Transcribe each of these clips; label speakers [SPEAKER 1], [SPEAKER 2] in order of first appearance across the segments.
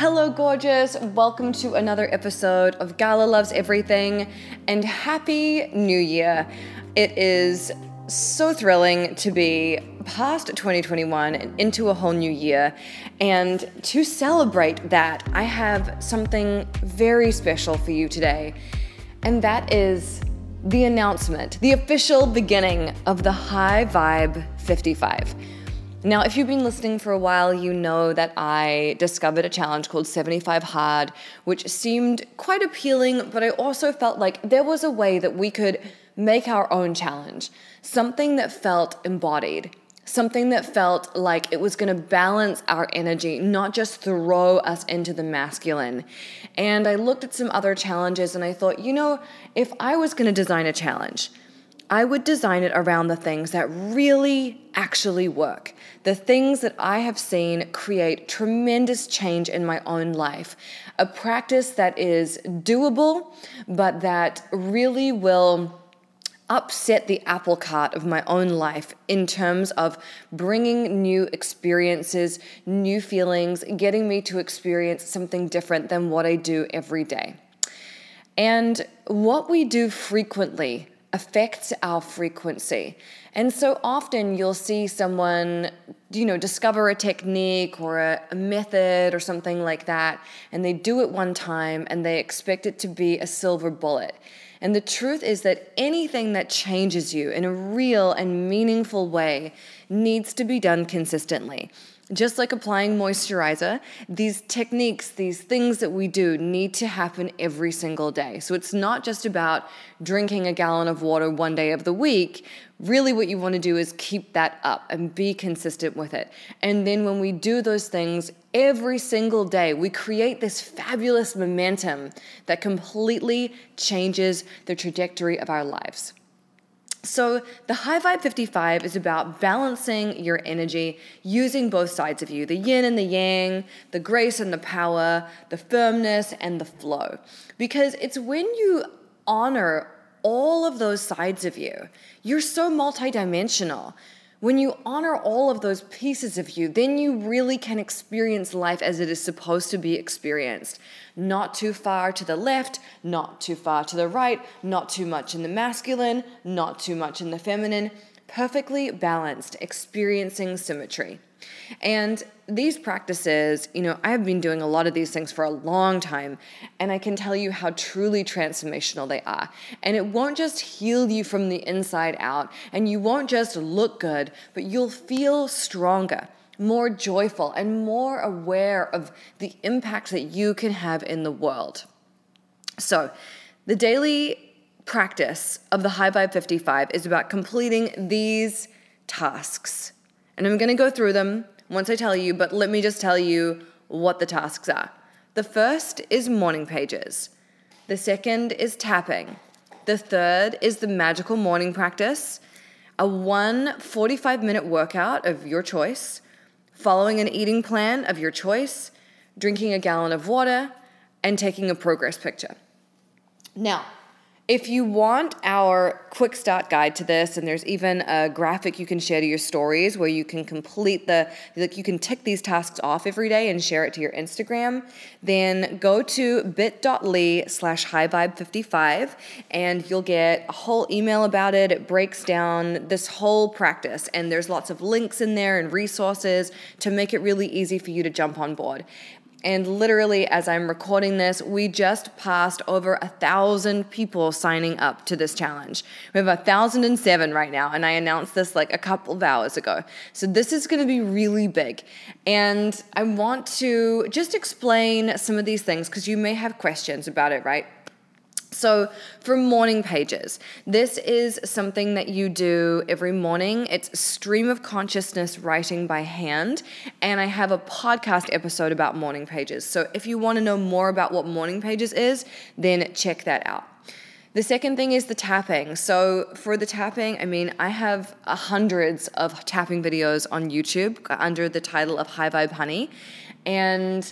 [SPEAKER 1] Hello, gorgeous. Welcome to another episode of Gala Loves Everything and Happy New Year. It is so thrilling to be past 2021 and into a whole new year. And to celebrate that, I have something very special for you today. And that is the announcement, the official beginning of the High Vibe 55. Now, if you've been listening for a while, you know that I discovered a challenge called 75 Hard, which seemed quite appealing, but I also felt like there was a way that we could make our own challenge, something that felt embodied, something that felt like it was going to balance our energy, not just throw us into the masculine. And I looked at some other challenges and I thought, you know, if I was going to design a challenge, I would design it around the things that really actually work. The things that I have seen create tremendous change in my own life. A practice that is doable, but that really will upset the apple cart of my own life in terms of bringing new experiences, new feelings, getting me to experience something different than what I do every day. And what we do frequently affects our frequency. And so often you'll see someone, you know, discover a technique or a, method or something like that, and they do it one time and they expect it to be a silver bullet. And the truth is that anything that changes you in a real and meaningful way needs to be done consistently. Just like applying moisturizer, these techniques, these things that we do need to happen every single day. So it's not just about drinking a gallon of water one day of the week. Really, what you want to do is keep that up and be consistent with it. And then when we do those things every single day, we create this fabulous momentum that completely changes the trajectory of our lives. So, the High Vibe 55 is about balancing your energy using both sides of you the yin and the yang, the grace and the power, the firmness and the flow. Because it's when you honor all of those sides of you, you're so multidimensional. When you honor all of those pieces of you, then you really can experience life as it is supposed to be experienced. Not too far to the left, not too far to the right, not too much in the masculine, not too much in the feminine. Perfectly balanced, experiencing symmetry. And these practices, you know, I've been doing a lot of these things for a long time, and I can tell you how truly transformational they are. And it won't just heal you from the inside out, and you won't just look good, but you'll feel stronger, more joyful, and more aware of the impact that you can have in the world. So, the daily practice of the High Vibe 55 is about completing these tasks. And I'm going to go through them once I tell you, but let me just tell you what the tasks are. The first is morning pages. The second is tapping. The third is the magical morning practice, a one 45 minute workout of your choice, following an eating plan of your choice, drinking a gallon of water, and taking a progress picture. Now, if you want our quick start guide to this, and there's even a graphic you can share to your stories where you can complete the, like you can tick these tasks off every day and share it to your Instagram, then go to bit.ly slash highvibe55 and you'll get a whole email about it. It breaks down this whole practice, and there's lots of links in there and resources to make it really easy for you to jump on board. And literally, as I'm recording this, we just passed over a thousand people signing up to this challenge. We have a thousand and seven right now, and I announced this like a couple of hours ago. So this is to be really big. And I want to just explain some of these things because you may have questions about it, right? So, for morning pages, this is something that you do every morning. It's stream of consciousness writing by hand, and I have a podcast episode about morning pages. So, if you want to know more about what morning pages is, then check that out. The second thing is the tapping. So, for the tapping, I mean, I have hundreds of tapping videos on YouTube under the title of High Vibe Honey, and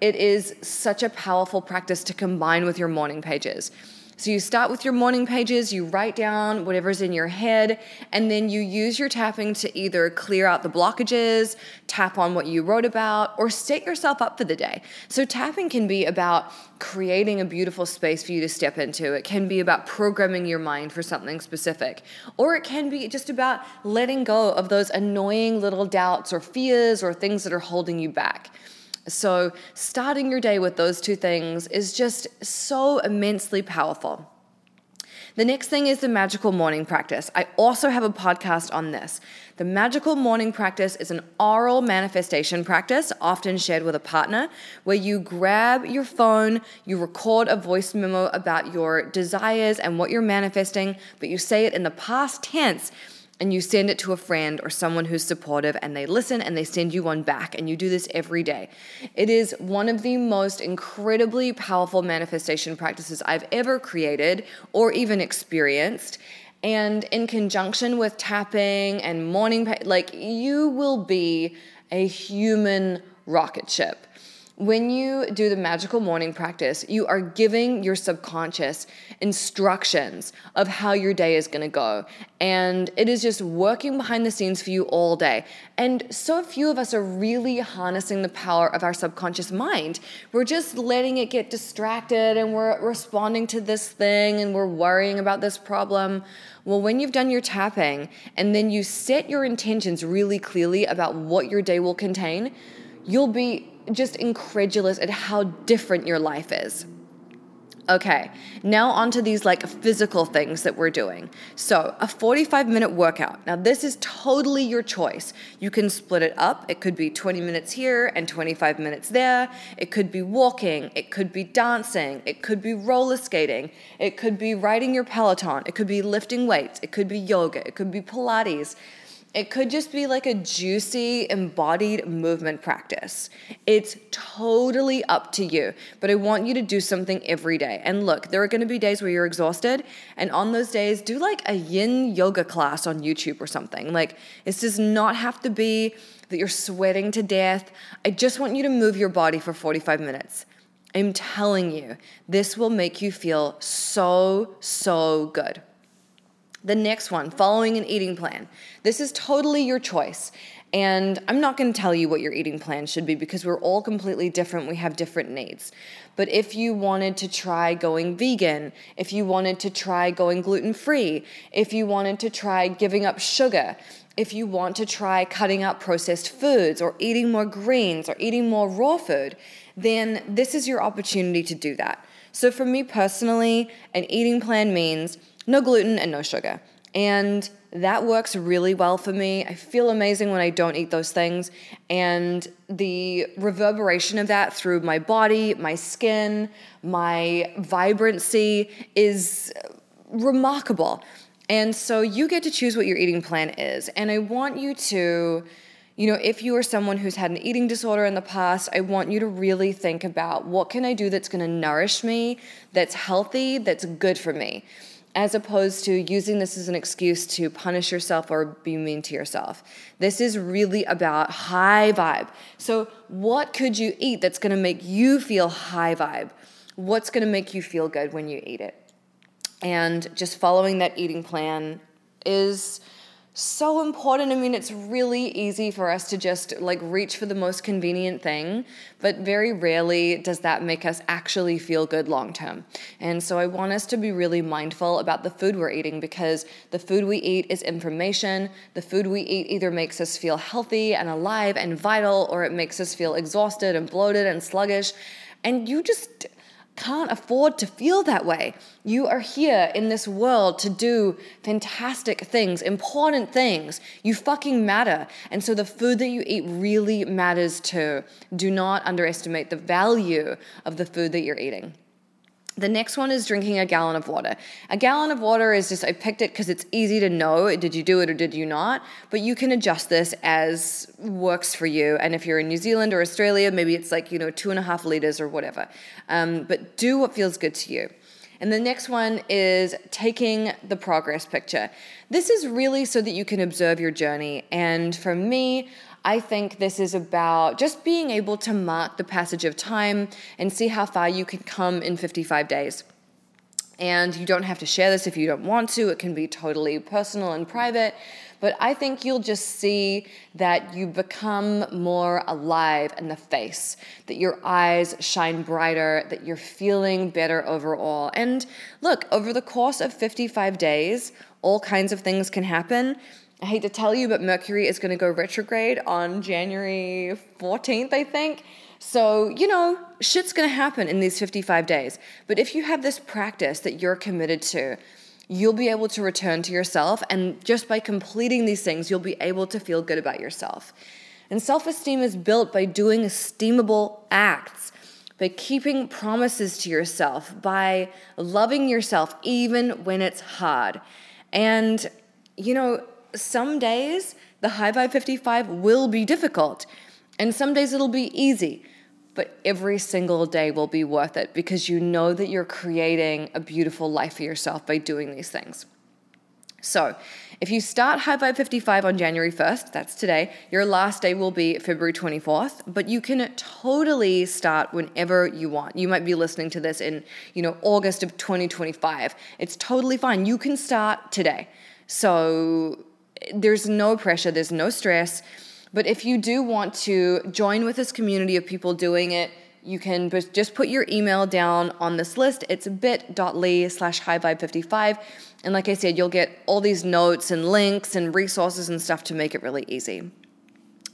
[SPEAKER 1] it is such a powerful practice to combine with your morning pages. So you start with your morning pages, you write down whatever's in your head, and then you use your tapping to either clear out the blockages, tap on what you wrote about, or set yourself up for the day. So tapping can be about creating a beautiful space for you to step into. It can be about programming your mind for something specific, or it can be just about letting go of those annoying little doubts or fears or things that are holding you back. So, starting your day with those two things is just so immensely powerful. The next thing is the magical morning practice. I also have a podcast on this. The magical morning practice is an oral manifestation practice, often shared with a partner, where you grab your phone, you record a voice memo about your desires and what you're manifesting, but you say it in the past tense and you send it to a friend or someone who's supportive and they listen and they send you one back and you do this every day. It is one of the most incredibly powerful manifestation practices I've ever created or even experienced. And in conjunction with tapping and morning, like you will be a human rocket ship. When you do the magical morning practice, you are giving your subconscious instructions of how your day is going to go. And it is just working behind the scenes for you all day. And so few of us are really harnessing the power of our subconscious mind. We're just letting it get distracted and we're responding to this thing and we're worrying about this problem. Well, when you've done your tapping and then you set your intentions really clearly about what your day will contain, you'll be just incredulous at how different your life is. Okay, now onto these like physical things that we're doing. So, a 45 minute workout. Now, this is totally your choice. You can split it up. It could be 20 minutes here and 25 minutes there. It could be walking. It could be dancing. It could be roller skating. It could be riding your Peloton. It could be lifting weights. It could be yoga. It could be Pilates. It could just be like a juicy, embodied movement practice. It's totally up to you, but I want you to do something every day. And look, there are gonna be days where you're exhausted, and on those days, do like a yin yoga class on YouTube or something. Like, this does not have to be that you're sweating to death. I just want you to move your body for 45 minutes. I'm telling you, this will make you feel so, so good. The next one, following an eating plan. This is totally your choice. And I'm not going to tell you what your eating plan should be because we're all completely different. We have different needs. But if you wanted to try going vegan, if you wanted to try going gluten free, if you wanted to try giving up sugar, if you want to try cutting out processed foods or eating more greens or eating more raw food, then this is your opportunity to do that. So for me personally, an eating plan means no gluten and no sugar. And that works really well for me. I feel amazing when I don't eat those things. And the reverberation of that through my body, my skin, my vibrancy is remarkable. And so you get to choose what your eating plan is. And I want you to, you know, if you are someone who's had an eating disorder in the past, I want you to really think about what can I do that's to nourish me, that's healthy, that's good for me as opposed to using this as an excuse to punish yourself or be mean to yourself. This is really about high vibe. So, what could you eat that's gonna make you feel high vibe? What's gonna make you feel good when you eat it? And just following that eating plan is so important. I mean, it's really easy for us to just like reach for the most convenient thing, but very rarely does that make us actually feel good long term. And so I want us to be really mindful about the food we're eating because the food we eat is information. The food we eat either makes us feel healthy and alive and vital, or it makes us feel exhausted and bloated and sluggish. And you just can't afford to feel that way. You are here in this world to do fantastic things, important things. You fucking matter. And so the food that you eat really matters too. Do not underestimate the value of the food that you're eating. The next one is drinking a gallon of water. A gallon of water is just, I picked it because it's easy to know did you do it or did you not? But you can adjust this as works for you. And if you're in New Zealand or Australia, maybe it's like, you know, two and a half liters or whatever. Um, but do what feels good to you. And the next one is taking the progress picture. This is really so that you can observe your journey. And for me, I think this is about just being able to mark the passage of time and see how far you can come in 55 days. And you don't have to share this if you don't want to, it can be totally personal and private. But I think you'll just see that you become more alive in the face, that your eyes shine brighter, that you're feeling better overall. And look, over the course of 55 days, all kinds of things can happen. I hate to tell you, but Mercury is going to go retrograde on January 14th, I think. So, you know, shit's going to happen in these 55 days. But if you have this practice that you're committed to, you'll be able to return to yourself. And just by completing these things, you'll be able to feel good about yourself. And self esteem is built by doing esteemable acts, by keeping promises to yourself, by loving yourself even when it's hard. And, you know, some days the high vibe 55 will be difficult, and some days it'll be easy but every single day will be worth it because you know that you're creating a beautiful life for yourself by doing these things. So, if you start High Vibe 55 on January 1st, that's today, your last day will be February 24th, but you can totally start whenever you want. You might be listening to this in, you know, August of 2025. It's totally fine. You can start today. So, there's no pressure, there's no stress. But if you do want to join with this community of people doing it, you can just put your email down on this list. It's bit.ly slash highvibe55. And like I said, you'll get all these notes and links and resources and stuff to make it really easy.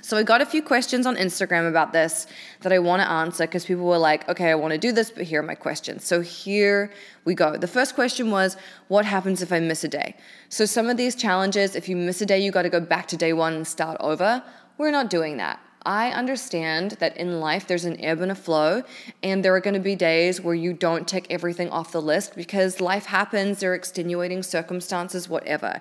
[SPEAKER 1] So I got a few questions on Instagram about this that I want to answer because people were like, okay, I want to do this, but here are my questions. So here we go. The first question was, what happens if I miss a day? So some of these challenges, if you miss a day, you got to go back to day one and start over. We're not doing that. I understand that in life there's an ebb and a flow, and there are going to be days where you don't tick everything off the list because life happens, there are extenuating circumstances, whatever.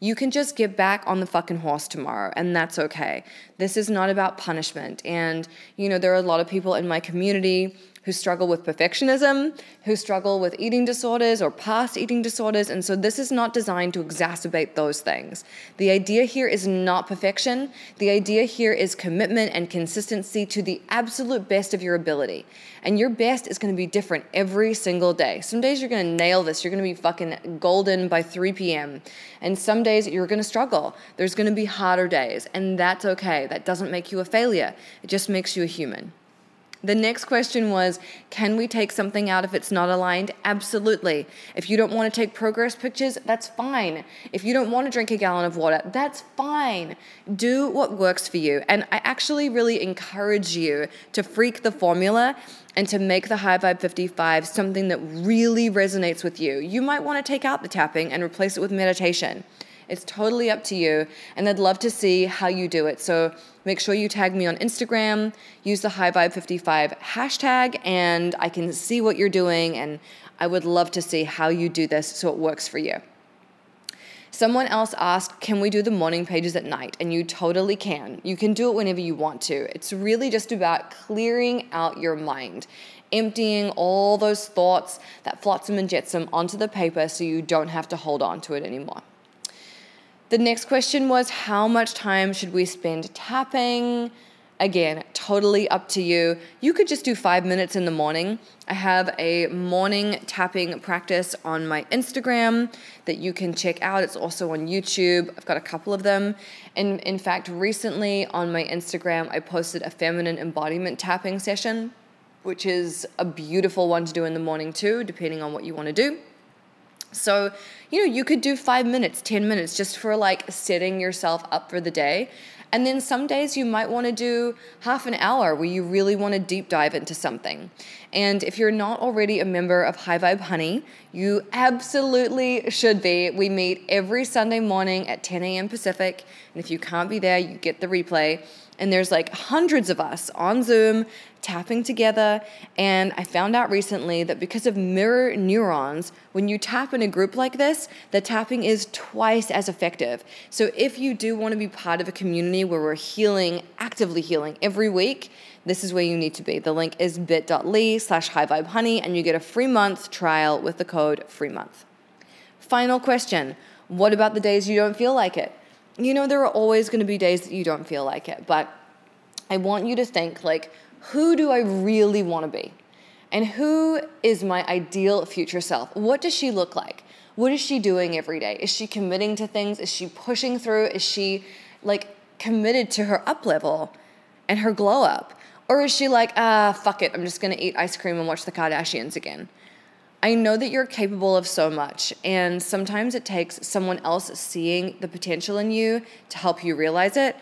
[SPEAKER 1] You can just get back on the fucking horse tomorrow, and that's okay. This is not about punishment. And, you know, there are a lot of people in my community who struggle with perfectionism, who struggle with eating disorders or past eating disorders. And so this is not designed to exacerbate those things. The idea here is not perfection. The idea here is commitment and consistency to the absolute best of your ability. And your best is going to be different every single day. Some days you're going to nail this. You're going to be fucking golden by 3 p.m. And some days you're going to struggle. There's going to be harder days. And that's okay. That doesn't make you a failure, it just makes you a human. The next question was Can we take something out if it's not aligned? Absolutely. If you don't want to take progress pictures, that's fine. If you don't want to drink a gallon of water, that's fine. Do what works for you. And I actually really encourage you to freak the formula and to make the High Vibe 55 something that really resonates with you. You might want to take out the tapping and replace it with meditation. It's totally up to you, and I'd love to see how you do it. So make sure you tag me on Instagram, use the High Vibe 55 hashtag, and I can see what you're doing, and I would love to see how you do this so it works for you. Someone else asked, Can we do the morning pages at night? And you totally can. You can do it whenever you want to. It's really just about clearing out your mind, emptying all those thoughts, that flotsam and jetsam, onto the paper so you don't have to hold on to it anymore. The next question was how much time should we spend tapping? Again, totally up to you. You could just do five minutes in the morning. I have a morning tapping practice on my Instagram that you can check out. It's also on YouTube. I've got a couple of them. And in fact, recently on my Instagram, I posted a feminine embodiment tapping session, which is a beautiful one to do in the morning too, depending on what you want to do. So, you know, you could do five minutes, 10 minutes just for like setting yourself up for the day. And then some days you might want to do half an hour where you really want to deep dive into something. And if you're not already a member of High Vibe Honey, you absolutely should be. We meet every Sunday morning at 10 a.m. Pacific. And if you can't be there, you get the replay and there's like hundreds of us on Zoom tapping together. And I found out recently that because of mirror neurons, when you tap in a group like this, the tapping is twice as effective. So if you do want to be part of a community where we're healing, actively healing every week, this is where you need to be. The link is bit.ly slash highvibehoney, and you get a free month trial with the code free month. Final question What about the days you don't feel like it? you know, there are always going to be days that you don't feel like it, but I want you to think like, who do I really want to be? And who is my ideal future self? What does she look like? What is she doing every day? Is she committing to things? Is she pushing through? Is she like committed to her up level and her glow up? Or is she like, ah, fuck it, I'm just gonna eat ice cream and watch the Kardashians again? I know that you're capable of so much, and sometimes it takes someone else seeing the potential in you to help you realize it.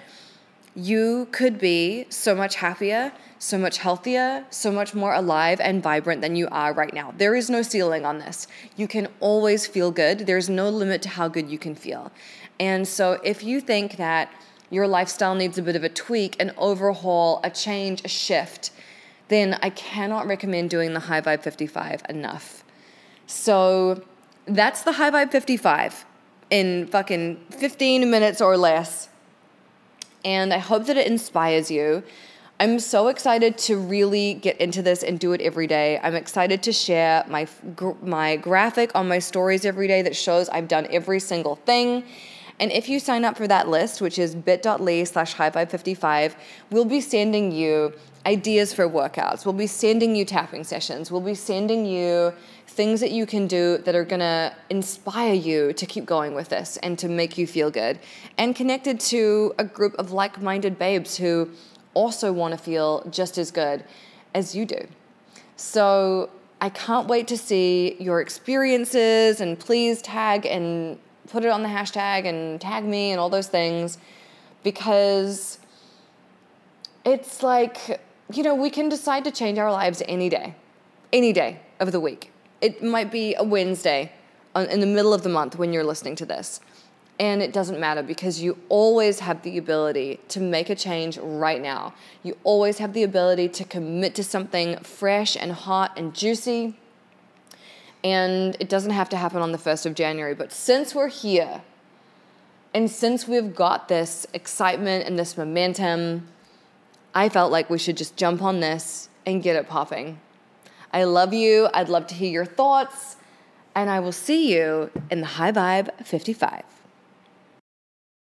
[SPEAKER 1] You could be so much happier, so much healthier, so much more alive and vibrant than you are right now. There is no ceiling on this. You can always feel good. There's no limit to how good you can feel. And so if you think that your lifestyle needs a bit of a tweak, an overhaul, a change, a shift, then I cannot recommend doing the High Vibe 55 enough. So that's the High Vibe 55 in fucking 15 minutes or less. And I hope that it inspires you. I'm so excited to really get into this and do it every day. I'm excited to share my my graphic on my stories every day that shows I've done every single thing. And if you sign up for that list, which is bit.ly slash high 55, we'll be sending you ideas for workouts. We'll be sending you tapping sessions. We'll be sending you things that you can do that are going to inspire you to keep going with this and to make you feel good. And connected to a group of like minded babes who also want to feel just as good as you do. So I can't wait to see your experiences and please tag and put it on the hashtag and tag me and all those things because it's like, you know, we can decide to change our lives any day, any day of the week it might be a Wednesday uh, in the middle of the month when you're listening to this. And it doesn't matter because you always have the ability to make a change right now. You always have the ability to commit to something fresh and hot and juicy. And it doesn't have to happen on the 1st of January. But since we're here, and since we've got this excitement and this momentum, I felt like we should just jump on this and get it popping. I love you. I'd love to hear your thoughts. And I will see you in the High Vibe 55.